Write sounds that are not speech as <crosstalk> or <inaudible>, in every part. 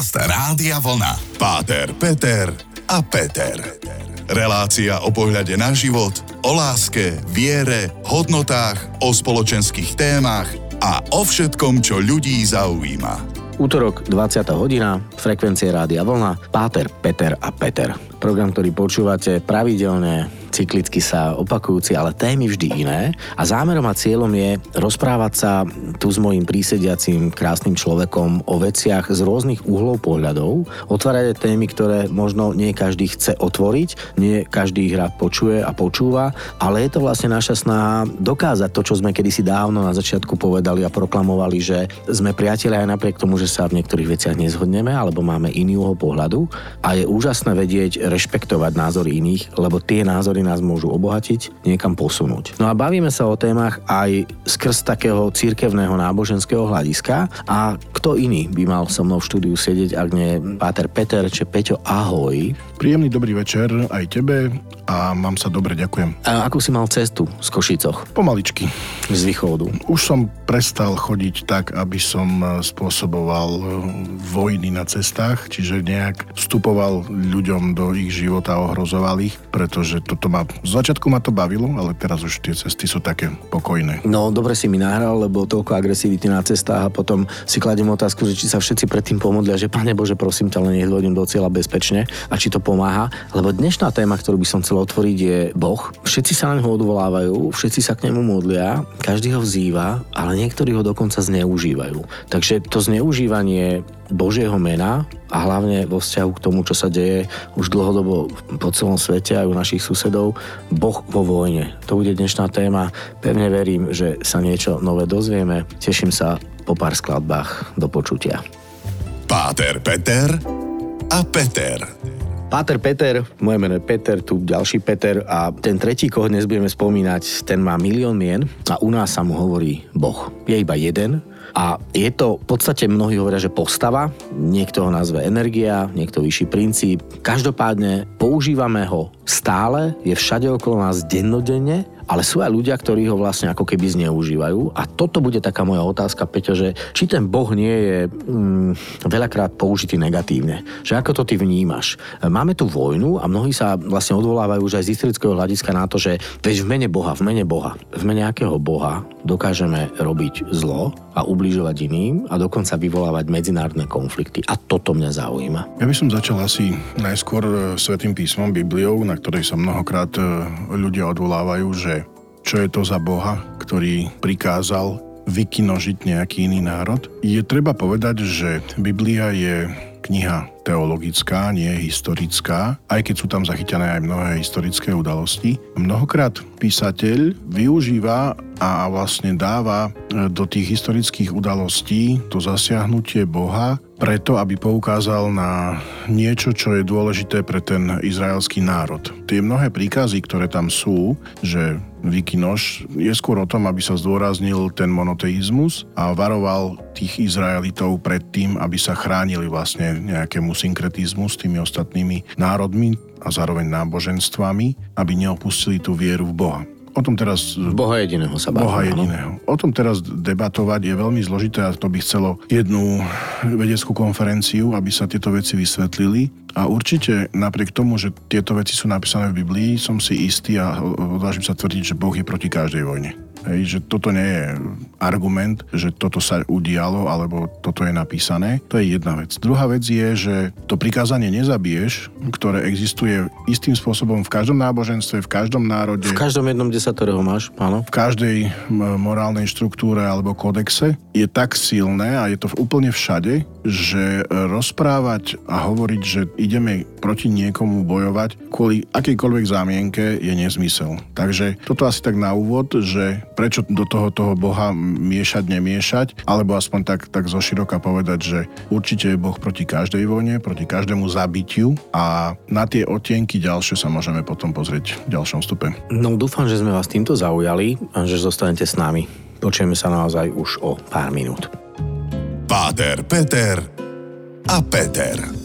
Podcast Rádia Vlna. Páter, Peter a Peter. Relácia o pohľade na život, o láske, viere, hodnotách, o spoločenských témach a o všetkom, čo ľudí zaujíma. Útorok, 20. hodina, frekvencie Rádia Vlna, Páter, Peter a Peter. Program, ktorý počúvate pravidelne cyklicky sa opakujúci, ale témy vždy iné. A zámerom a cieľom je rozprávať sa tu s mojim prísediacím krásnym človekom o veciach z rôznych uhlov pohľadov, otvárať témy, ktoré možno nie každý chce otvoriť, nie každý ich rád počuje a počúva, ale je to vlastne naša snaha dokázať to, čo sme kedysi dávno na začiatku povedali a proklamovali, že sme priatelia aj napriek tomu, že sa v niektorých veciach nezhodneme alebo máme iný uhol pohľadu a je úžasné vedieť rešpektovať názory iných, lebo tie názory nás môžu obohatiť, niekam posunúť. No a bavíme sa o témach aj skrz takého církevného náboženského hľadiska a kto iný by mal so mnou v štúdiu sedieť, ak nie Páter Peter či Peťo, ahoj. Príjemný dobrý večer aj tebe a mám sa dobre, ďakujem. A ako si mal cestu z Košicoch? Pomaličky. Z východu. Už som prestal chodiť tak, aby som spôsoboval vojny na cestách, čiže nejak vstupoval ľuďom do ich života, ohrozoval ich, pretože toto ma, z začiatku ma to bavilo, ale teraz už tie cesty sú také pokojné. No, dobre si mi nahral, lebo toľko agresivity na cestách a potom si kladiem otázku, že či sa všetci predtým pomodlia, že Pane Bože, prosím ťa, len nech do cieľa bezpečne a či to pomáha. Lebo dnešná téma, ktorú by som chcel otvoriť, je Boh. Všetci sa na neho odvolávajú, všetci sa k nemu modlia, každý ho vzýva, ale niektorí ho dokonca zneužívajú. Takže to zneužívanie Božieho mena a hlavne vo vzťahu k tomu, čo sa deje už dlhodobo po celom svete aj u našich susedov, Boh vo vojne. To bude dnešná téma. Pevne verím, že sa niečo nové dozvieme. Teším sa po pár skladbách. Do počutia. Páter Peter a Peter. Páter Peter, moje meno je Peter, tu ďalší Peter a ten tretí, koho dnes budeme spomínať, ten má milión mien a u nás sa mu hovorí Boh. Je iba jeden, a je to, v podstate mnohí hovoria, že postava, niekto ho nazve energia, niekto vyšší princíp. Každopádne používame ho stále, je všade okolo nás dennodenne ale sú aj ľudia, ktorí ho vlastne ako keby zneužívajú. A toto bude taká moja otázka, Peťo, že či ten Boh nie je mm, veľakrát použitý negatívne. Že ako to ty vnímaš? Máme tu vojnu a mnohí sa vlastne odvolávajú už aj z historického hľadiska na to, že veď v mene Boha, v mene Boha, v mene akého Boha dokážeme robiť zlo a ubližovať iným a dokonca vyvolávať medzinárodné konflikty. A toto mňa zaujíma. Ja by som začal asi najskôr e, Svetým písmom, Bibliou, na ktorej sa mnohokrát e, ľudia odvolávajú, že čo je to za Boha, ktorý prikázal vykinožiť nejaký iný národ. Je treba povedať, že Biblia je kniha teologická, nie historická, aj keď sú tam zachytené aj mnohé historické udalosti. Mnohokrát písateľ využíva a vlastne dáva do tých historických udalostí to zasiahnutie Boha preto, aby poukázal na niečo, čo je dôležité pre ten izraelský národ. Tie mnohé príkazy, ktoré tam sú, že Vikinoš je skôr o tom, aby sa zdôraznil ten monoteizmus a varoval tých Izraelitov pred tým, aby sa chránili vlastne nejakému synkretizmu s tými ostatnými národmi a zároveň náboženstvami, aby neopustili tú vieru v Boha. O tom teraz... Boha jediného sa bavíme. Boha jediného. O tom teraz debatovať je veľmi zložité a to by chcelo jednu vedeckú konferenciu, aby sa tieto veci vysvetlili. A určite napriek tomu, že tieto veci sú napísané v Biblii, som si istý a odvážim sa tvrdiť, že Boh je proti každej vojne. Hej, že toto nie je argument, že toto sa udialo alebo toto je napísané. To je jedna vec. Druhá vec je, že to prikázanie nezabiješ, ktoré existuje istým spôsobom v každom náboženstve, v každom národe. V každom jednom desatorého máš, áno. V každej morálnej štruktúre alebo kodexe je tak silné a je to úplne všade, že rozprávať a hovoriť, že ideme proti niekomu bojovať kvôli akejkoľvek zámienke je nezmysel. Takže toto asi tak na úvod, že prečo do toho toho Boha miešať, nemiešať, alebo aspoň tak, tak zoširoka povedať, že určite je Boh proti každej vojne, proti každému zabitiu a na tie otienky ďalšie sa môžeme potom pozrieť v ďalšom stupe. No dúfam, že sme vás týmto zaujali a že zostanete s nami. Počujeme sa naozaj už o pár minút. Páter, Peter a Peter.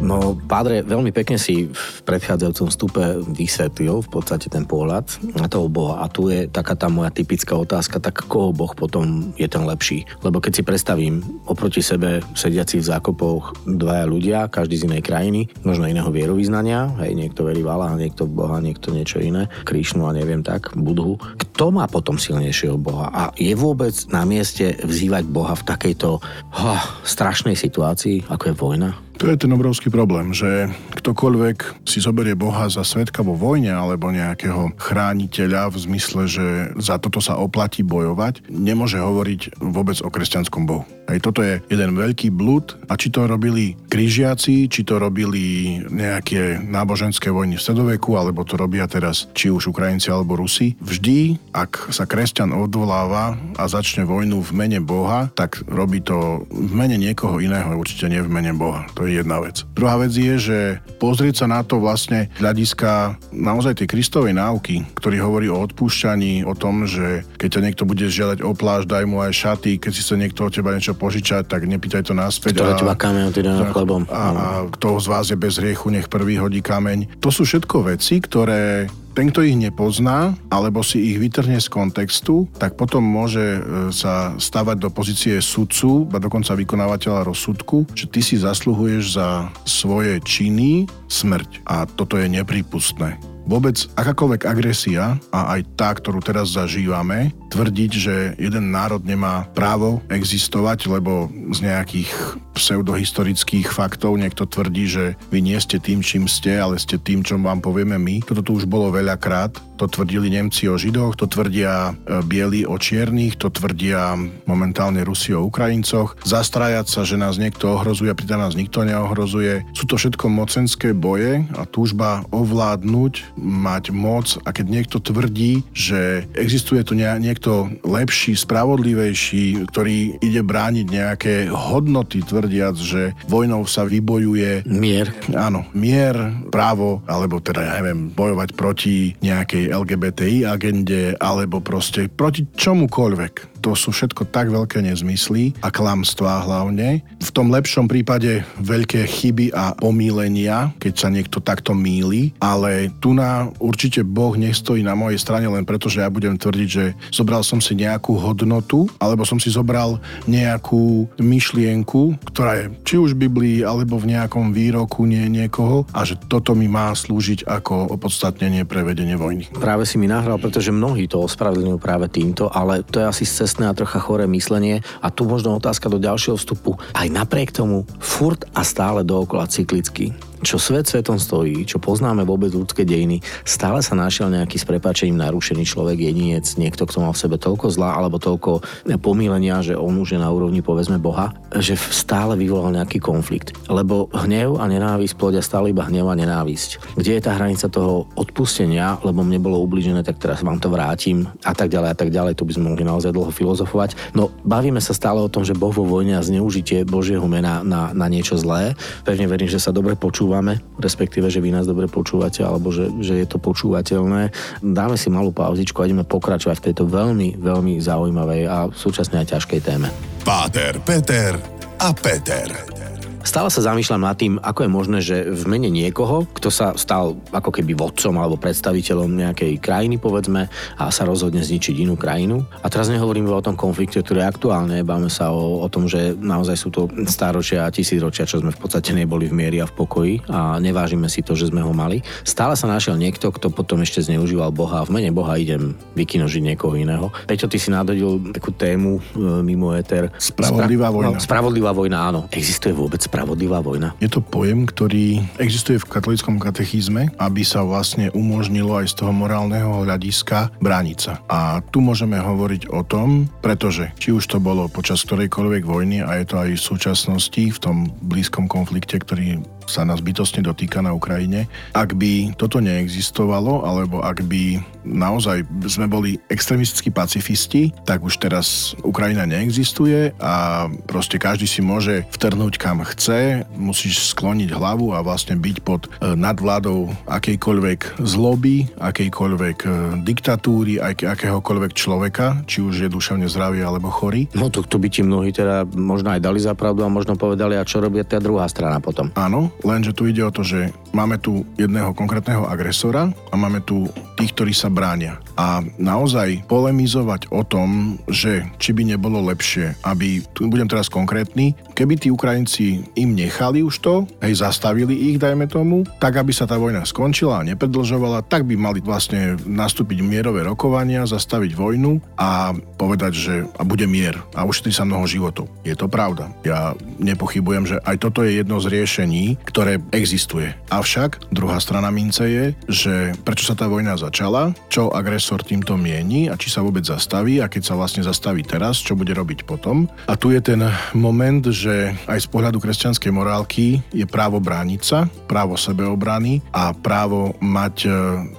No, pádre, veľmi pekne si v predchádzajúcom stupe vysvetlil v podstate ten pohľad na toho Boha. A tu je taká tá moja typická otázka, tak koho Boh potom je ten lepší? Lebo keď si predstavím oproti sebe sediaci v zákopoch dvaja ľudia, každý z inej krajiny, možno iného vierovýznania, hej, niekto verí v Allah, niekto Boha, niekto niečo iné, Krišnu a neviem tak, Budhu. Kto má potom silnejšieho Boha? A je vôbec na mieste vzývať Boha v takejto oh, strašnej situácii, ako je vojna? To je ten obrovský problém, že ktokoľvek si zoberie Boha za svetka vo vojne alebo nejakého chrániteľa v zmysle, že za toto sa oplatí bojovať, nemôže hovoriť vôbec o kresťanskom Bohu. Aj toto je jeden veľký blúd a či to robili križiaci, či to robili nejaké náboženské vojny v stredoveku, alebo to robia teraz či už Ukrajinci alebo Rusi. Vždy, ak sa kresťan odvoláva a začne vojnu v mene Boha, tak robí to v mene niekoho iného, určite nie v mene Boha. To je je jedna vec. Druhá vec je, že pozrieť sa na to vlastne hľadiska naozaj tej Kristovej náuky, ktorý hovorí o odpúšťaní, o tom, že keď ťa niekto bude žiadať o pláž, daj mu aj šaty, keď si sa niekto od teba niečo požičať, tak nepýtaj to naspäť. Kto teba kameň chlebom. A, a kto z vás je bez hriechu, nech prvý hodí kameň. To sú všetko veci, ktoré ten, kto ich nepozná, alebo si ich vytrhne z kontextu, tak potom môže e, sa stavať do pozície sudcu, a dokonca vykonávateľa rozsudku, že ty si zasluhuješ za svoje činy smrť. A toto je nepripustné. Vôbec akákoľvek agresia, a aj tá, ktorú teraz zažívame, tvrdiť, že jeden národ nemá právo existovať, lebo z nejakých pseudohistorických faktov niekto tvrdí, že vy nie ste tým, čím ste, ale ste tým, čo vám povieme my. Toto tu už bolo veľakrát. To tvrdili Nemci o Židoch, to tvrdia e, Bieli o Čiernych, to tvrdia momentálne Rusi o Ukrajincoch. Zastrajať sa, že nás niekto ohrozuje, pritom nás nikto neohrozuje. Sú to všetko mocenské boje a túžba ovládnuť, mať moc a keď niekto tvrdí, že existuje tu niekto lepší, spravodlivejší, ktorý ide brániť nejaké hodnoty, tvrdiac, že vojnou sa vybojuje... Mier. Áno, mier, právo, alebo teda, ja neviem, bojovať proti nejakej LGBTI agende alebo proste proti čomukoľvek. To sú všetko tak veľké nezmysly a klamstvá hlavne. V tom lepšom prípade veľké chyby a omílenia, keď sa niekto takto míli, ale tu na určite Boh nestojí na mojej strane len preto, že ja budem tvrdiť, že zobral som si nejakú hodnotu, alebo som si zobral nejakú myšlienku, ktorá je či už v Biblii, alebo v nejakom výroku nie niekoho a že toto mi má slúžiť ako opodstatnenie pre vedenie vojny. Práve si mi nahral, pretože mnohí to ospravedlňujú práve týmto, ale to je asi cestné a trocha choré myslenie. A tu možno otázka do ďalšieho vstupu. Aj napriek tomu furt a stále dookola cyklicky čo svet svetom stojí, čo poznáme vôbec ľudské dejiny, stále sa našiel nejaký s prepačením narušený človek, jedinec, niekto, kto mal v sebe toľko zla alebo toľko pomílenia, že on už je na úrovni povedzme Boha, že stále vyvolal nejaký konflikt. Lebo hnev a nenávisť plodia stále iba hnev a nenávisť. Kde je tá hranica toho odpustenia, lebo mne bolo ubližené, tak teraz vám to vrátim a tak ďalej a tak ďalej. Tu by sme mohli naozaj dlho filozofovať. No bavíme sa stále o tom, že Boh vo vojne a zneužitie Božieho mena na, na niečo zlé. Pevne verím, že sa dobre počúva počúvame, respektíve, že vy nás dobre počúvate, alebo že, že je to počúvateľné. Dáme si malú pauzičku a ideme pokračovať v tejto veľmi, veľmi zaujímavej a súčasne aj ťažkej téme. Páter, Peter a Peter. Stále sa zamýšľam nad tým, ako je možné, že v mene niekoho, kto sa stal ako keby vodcom alebo predstaviteľom nejakej krajiny, povedzme, a sa rozhodne zničiť inú krajinu. A teraz nehovoríme o tom konflikte, ktorý je aktuálne, báme sa o, o tom, že naozaj sú to stáročia a tisícročia, čo sme v podstate neboli v miery a v pokoji a nevážime si to, že sme ho mali. Stále sa našiel niekto, kto potom ešte zneužíval Boha a v mene Boha idem vykinožiť niekoho iného. Peťo, ty si nadodil takú tému e, mimo éter. Spravodlivá Spra- vojna. No, spravodlivá vojna, áno. Existuje vôbec spravodlivá vojna? Je to pojem, ktorý existuje v katolickom katechizme, aby sa vlastne umožnilo aj z toho morálneho hľadiska brániť sa. A tu môžeme hovoriť o tom, pretože či už to bolo počas ktorejkoľvek vojny a je to aj v súčasnosti v tom blízkom konflikte, ktorý sa nás bytostne dotýka na Ukrajine. Ak by toto neexistovalo, alebo ak by naozaj sme boli extremistickí pacifisti, tak už teraz Ukrajina neexistuje a proste každý si môže vtrhnúť kam chce, musíš skloniť hlavu a vlastne byť pod e, nadvládou akejkoľvek zloby, akejkoľvek e, diktatúry, aj akéhokoľvek človeka, či už je duševne zdravý alebo chorý. No to, to by ti mnohí teda možno aj dali za pravdu a možno povedali, a čo robia tá druhá strana potom. Áno, Lenže tu ide o to, že máme tu jedného konkrétneho agresora a máme tu tých, ktorí sa bránia. A naozaj polemizovať o tom, že či by nebolo lepšie, aby, tu budem teraz konkrétny, keby tí Ukrajinci im nechali už to, hej, zastavili ich, dajme tomu, tak aby sa tá vojna skončila a nepredlžovala, tak by mali vlastne nastúpiť mierové rokovania, zastaviť vojnu a povedať, že a bude mier a ušetrí sa mnoho životov. Je to pravda. Ja nepochybujem, že aj toto je jedno z riešení, ktoré existuje. Avšak druhá strana mince je, že prečo sa tá vojna začala, čo agresor týmto mieni a či sa vôbec zastaví a keď sa vlastne zastaví teraz, čo bude robiť potom. A tu je ten moment, že aj z pohľadu kresťanskej morálky je právo brániť sa, právo sebeobrany a právo mať e,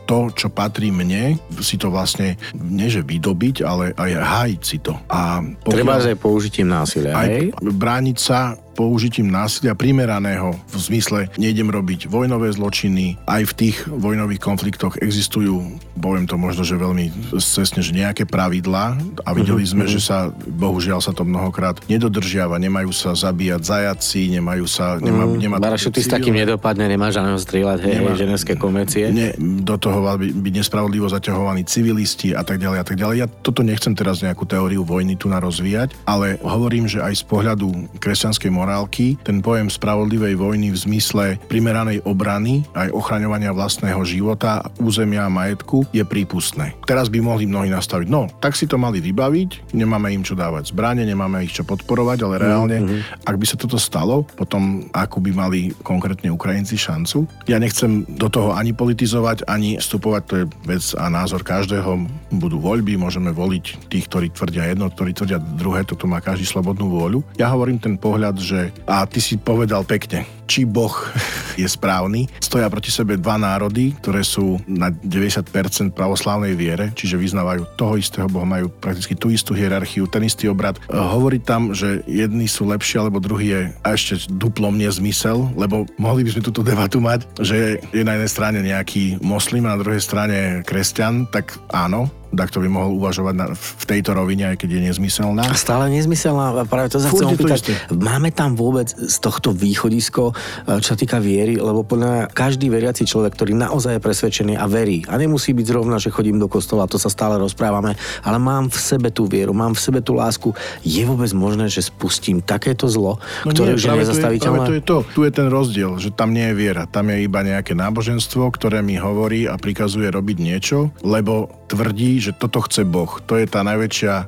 to, čo patrí mne, si to vlastne, nie že vydobiť, ale aj hájiť si to. A pokiaľ, Treba aj použitím násilia, aj hej? brániť sa použitím násilia primeraného v zmysle nejdem robiť vojnové zločiny. Aj v tých vojnových konfliktoch existujú, poviem to možno, že veľmi cestne, že nejaké pravidlá a videli sme, mm-hmm. že sa, bohužiaľ sa to mnohokrát nedodržiava, nemajú sa zabíjať zajaci, nemajú sa... Nemá, mm, nemá Barašu, ty s takým nedopadne, nemáš ani strieľať, hej, nemá, hej, ženevské konvencie. Ne, do toho by byť nespravodlivo zaťahovaní civilisti a tak ďalej a tak ďalej. Ja toto nechcem teraz nejakú teóriu vojny tu na rozvíjať, ale hovorím, že aj z pohľadu kresťanskej morálky, ten pojem spravodlivej vojny v zmysle primeranej obrany aj ochraňovania vlastného života, územia a majetku je prípustné. Teraz by mohli mnohí nastaviť, no, tak si to mali vybaviť, nemáme im čo dávať zbranie, nemáme ich čo podporovať, ale reálne, mm-hmm. ak by sa toto stalo, potom ako by mali konkrétne Ukrajinci šancu. Ja nechcem do toho ani politizovať, ani vstupovať, to je vec a názor každého. Budú voľby, môžeme voliť tých, ktorí tvrdia jedno, ktorí tvrdia druhé, toto má každý slobodnú vôľu. Ja hovorím ten pohľad, že že a ty si povedal pekne, či Boh <laughs> je správny. Stoja proti sebe dva národy, ktoré sú na 90% pravoslávnej viere, čiže vyznávajú toho istého Boha, majú prakticky tú istú hierarchiu, ten istý obrad. E, hovorí tam, že jedni sú lepší, alebo druhý je a ešte duplom nezmysel, lebo mohli by sme túto debatu mať, že je na jednej strane nejaký moslim a na druhej strane kresťan, tak áno, tak to by mohol uvažovať na, v tejto rovine, aj keď je nezmyselná. A stále nezmyselná, práve to sa chcem opýtať. Máme tam vôbec z tohto východisko, e, čo týka viery, lebo podľa každý veriaci človek, ktorý naozaj je presvedčený a verí, a nemusí byť zrovna, že chodím do kostola, to sa stále rozprávame, ale mám v sebe tú vieru, mám v sebe tú lásku, je vôbec možné, že spustím takéto zlo, no ktoré nie, už je nezastaviteľné? To je to, tu je ten rozdiel, že tam nie je viera, tam je iba nejaké náboženstvo, ktoré mi hovorí a prikazuje robiť niečo, lebo tvrdí, že toto chce Boh. To je tá najväčšia e,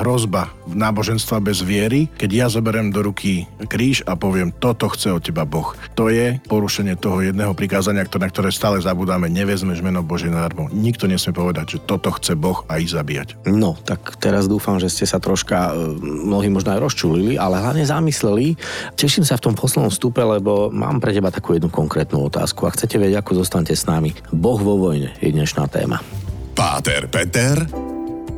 hrozba náboženstva bez viery, keď ja zoberiem do ruky kríž a poviem, toto chce od teba Boh. To je porušenie toho jedného prikázania, na ktoré stále zabudáme, nevezmeš meno Bože nadarmo. Nikto nesmie povedať, že toto chce Boh a ich zabíjať. No, tak teraz dúfam, že ste sa troška, e, mnohí možno aj rozčulili, ale hlavne zamysleli. Teším sa v tom poslednom vstupe, lebo mám pre teba takú jednu konkrétnu otázku a chcete vedieť, ako zostanete s nami. Boh vo vojne je dnešná téma. Páter Peter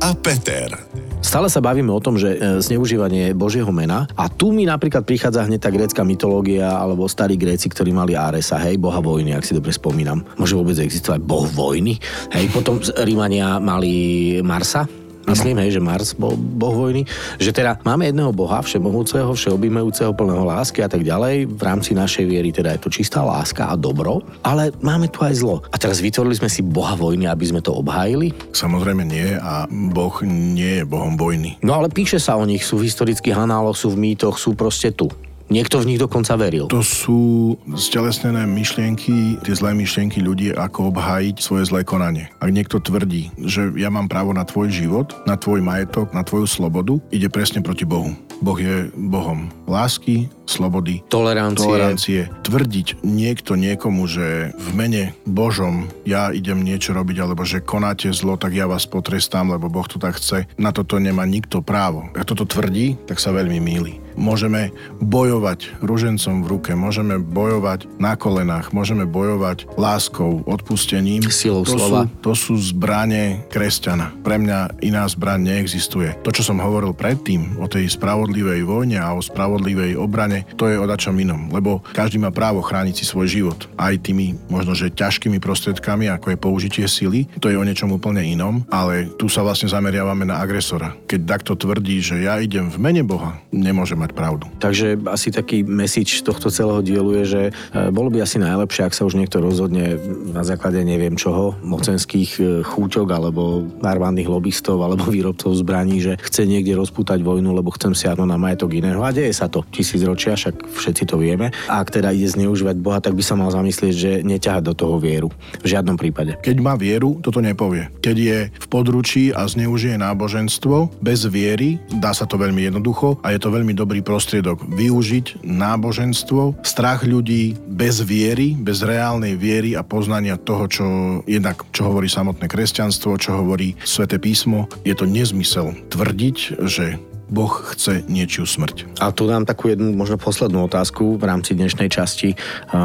a Peter. Stále sa bavíme o tom, že e, zneužívanie Božieho mena a tu mi napríklad prichádza hneď tá grécka mytológia alebo starí Gréci, ktorí mali Aresa, hej, boha vojny, ak si dobre spomínam. Môže vôbec existovať boh vojny? Hej, potom Rímania mali Marsa, myslím, hej, že Mars bol boh vojny, že teda máme jedného boha, všemohúceho, všeobjímajúceho, plného lásky a tak ďalej. V rámci našej viery teda je to čistá láska a dobro, ale máme tu aj zlo. A teraz vytvorili sme si boha vojny, aby sme to obhájili? Samozrejme nie a boh nie je bohom vojny. No ale píše sa o nich, sú v historických análoch, sú v mýtoch, sú proste tu. Niekto v nich dokonca veril. To sú stelesnené myšlienky, tie zlé myšlienky ľudí, ako obhájiť svoje zlé konanie. Ak niekto tvrdí, že ja mám právo na tvoj život, na tvoj majetok, na tvoju slobodu, ide presne proti Bohu. Boh je Bohom lásky, slobody, tolerancie. tolerancie. Tvrdiť niekto niekomu, že v mene Božom ja idem niečo robiť, alebo že konáte zlo, tak ja vás potrestám, lebo Boh to tak chce, na toto nemá nikto právo. Ak toto tvrdí, tak sa veľmi míli. Môžeme bojovať ružencom v ruke, môžeme bojovať na kolenách, môžeme bojovať láskou, odpustením. Silou to slova. Sú, to sú zbranie kresťana. Pre mňa iná zbraň neexistuje. To, čo som hovoril predtým o tej spravodlivej vojne a o spravodlivej obrane, to je o dačom inom, lebo každý má právo chrániť si svoj život. Aj tými možno, že ťažkými prostriedkami, ako je použitie sily, to je o niečom úplne inom, ale tu sa vlastne zameriavame na agresora. Keď takto tvrdí, že ja idem v mene Boha, nemôže mať pravdu. Takže asi taký message tohto celého dielu je, že e, bolo by asi najlepšie, ak sa už niekto rozhodne na základe neviem čoho, mocenských e, chúťok alebo armádnych lobbystov alebo <laughs> výrobcov zbraní, že chce niekde rozpútať vojnu, lebo chcem siahnuť na majetok iného. A deje sa to tisíc ročia, však všetci to vieme. A ak teda ide zneužívať Boha, tak by sa mal zamyslieť, že neťahať do toho vieru. V žiadnom prípade. Keď má vieru, toto nepovie. Keď je v područí a zneužije náboženstvo, bez viery, dá sa to veľmi jednoducho a je to veľmi dobrý prostriedok využiť náboženstvo, strach ľudí bez viery, bez reálnej viery a poznania toho, čo jednak čo hovorí samotné kresťanstvo, čo hovorí sväté písmo. Je to nezmysel tvrdiť, že Boh chce niečiu smrť. A tu dám takú jednu, možno poslednú otázku v rámci dnešnej časti.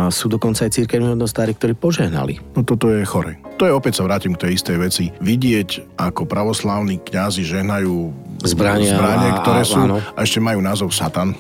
Sú dokonca aj církevní hodnostári, ktorí požehnali. No toto je chore. To je opäť sa vrátim k tej istej veci. Vidieť, ako pravoslávni kňazi žehnajú Zbrania, zbranie, a- ktoré sú áno. a ešte majú názov Satan.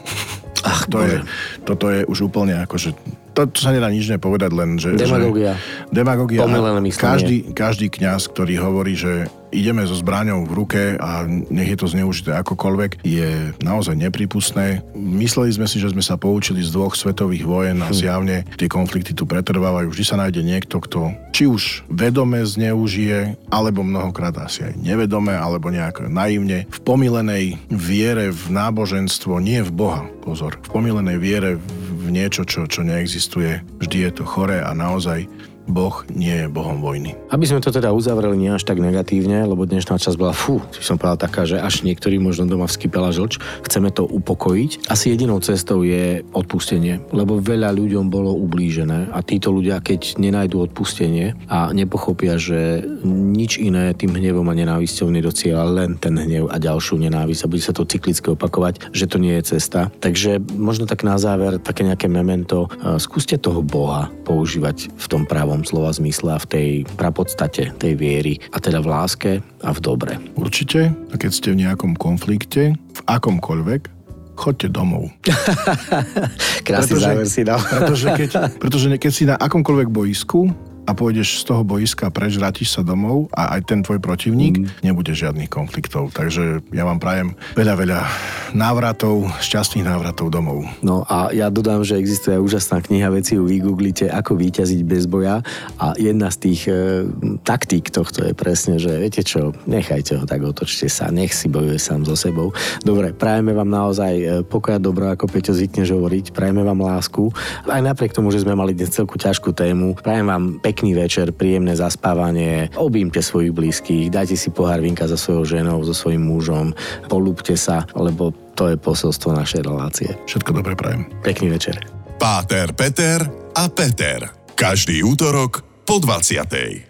Ach, To je, toto je už úplne akože to, to sa nedá nič nepovedať, len že... Demagogia. Že, demagogia. Pomylené myslenie. Každý, každý kňaz, ktorý hovorí, že ideme so zbraňou v ruke a nech je to zneužité akokoľvek, je naozaj nepripustné. Mysleli sme si, že sme sa poučili z dvoch svetových vojen a zjavne tie konflikty tu pretrvávajú. Vždy sa nájde niekto, kto či už vedome zneužije, alebo mnohokrát asi aj nevedome, alebo nejak naivne v pomilenej viere v náboženstvo, nie v Boha, pozor, v pomilenej viere v niečo, čo, čo neexistuje. Vždy je to choré a naozaj Boh nie je Bohom vojny. Aby sme to teda uzavreli nie až tak negatívne, lebo dnešná časť bola, fú, som povedal taká, že až niektorí možno doma vskypela žlč, chceme to upokojiť. Asi jedinou cestou je odpustenie, lebo veľa ľuďom bolo ublížené a títo ľudia, keď nenajdu odpustenie a nepochopia, že nič iné tým hnevom a nenávisťou nedocieľa len ten hnev a ďalšiu nenávisť a bude sa to cyklicky opakovať, že to nie je cesta. Takže možno tak na záver také nejaké memento, e, skúste toho Boha používať v tom pravom slova zmysle a v tej prapodstate tej viery a teda v láske a v dobre. Určite, a keď ste v nejakom konflikte, v akomkoľvek, chodte domov. <laughs> Krásny záver si dal. pretože, keď, <laughs> pretože keď si na akomkoľvek boisku a pôjdeš z toho boiska preč, vrátiš sa domov a aj ten tvoj protivník, mm. nebude žiadnych konfliktov. Takže ja vám prajem veľa, veľa návratov, šťastných návratov domov. No a ja dodám, že existuje úžasná kniha, veci ju vygooglite, ako vyťaziť bez boja a jedna z tých e, taktík tohto je presne, že viete čo, nechajte ho tak, otočte sa, nech si bojuje sám so sebou. Dobre, prajeme vám naozaj e, pokoj dobro, ako Peťo zvykneš hovoriť, prajeme vám lásku. Aj napriek tomu, že sme mali dnes celku ťažkú tému, prajem vám pekný večer, príjemné zaspávanie, objímte svojich blízkych, dajte si pohár vinka so svojou ženou, so svojím mužom, polúbte sa, lebo to je posolstvo našej relácie. Všetko dobre prajem. Pekný večer. Páter, Peter a Peter. Každý útorok po 20.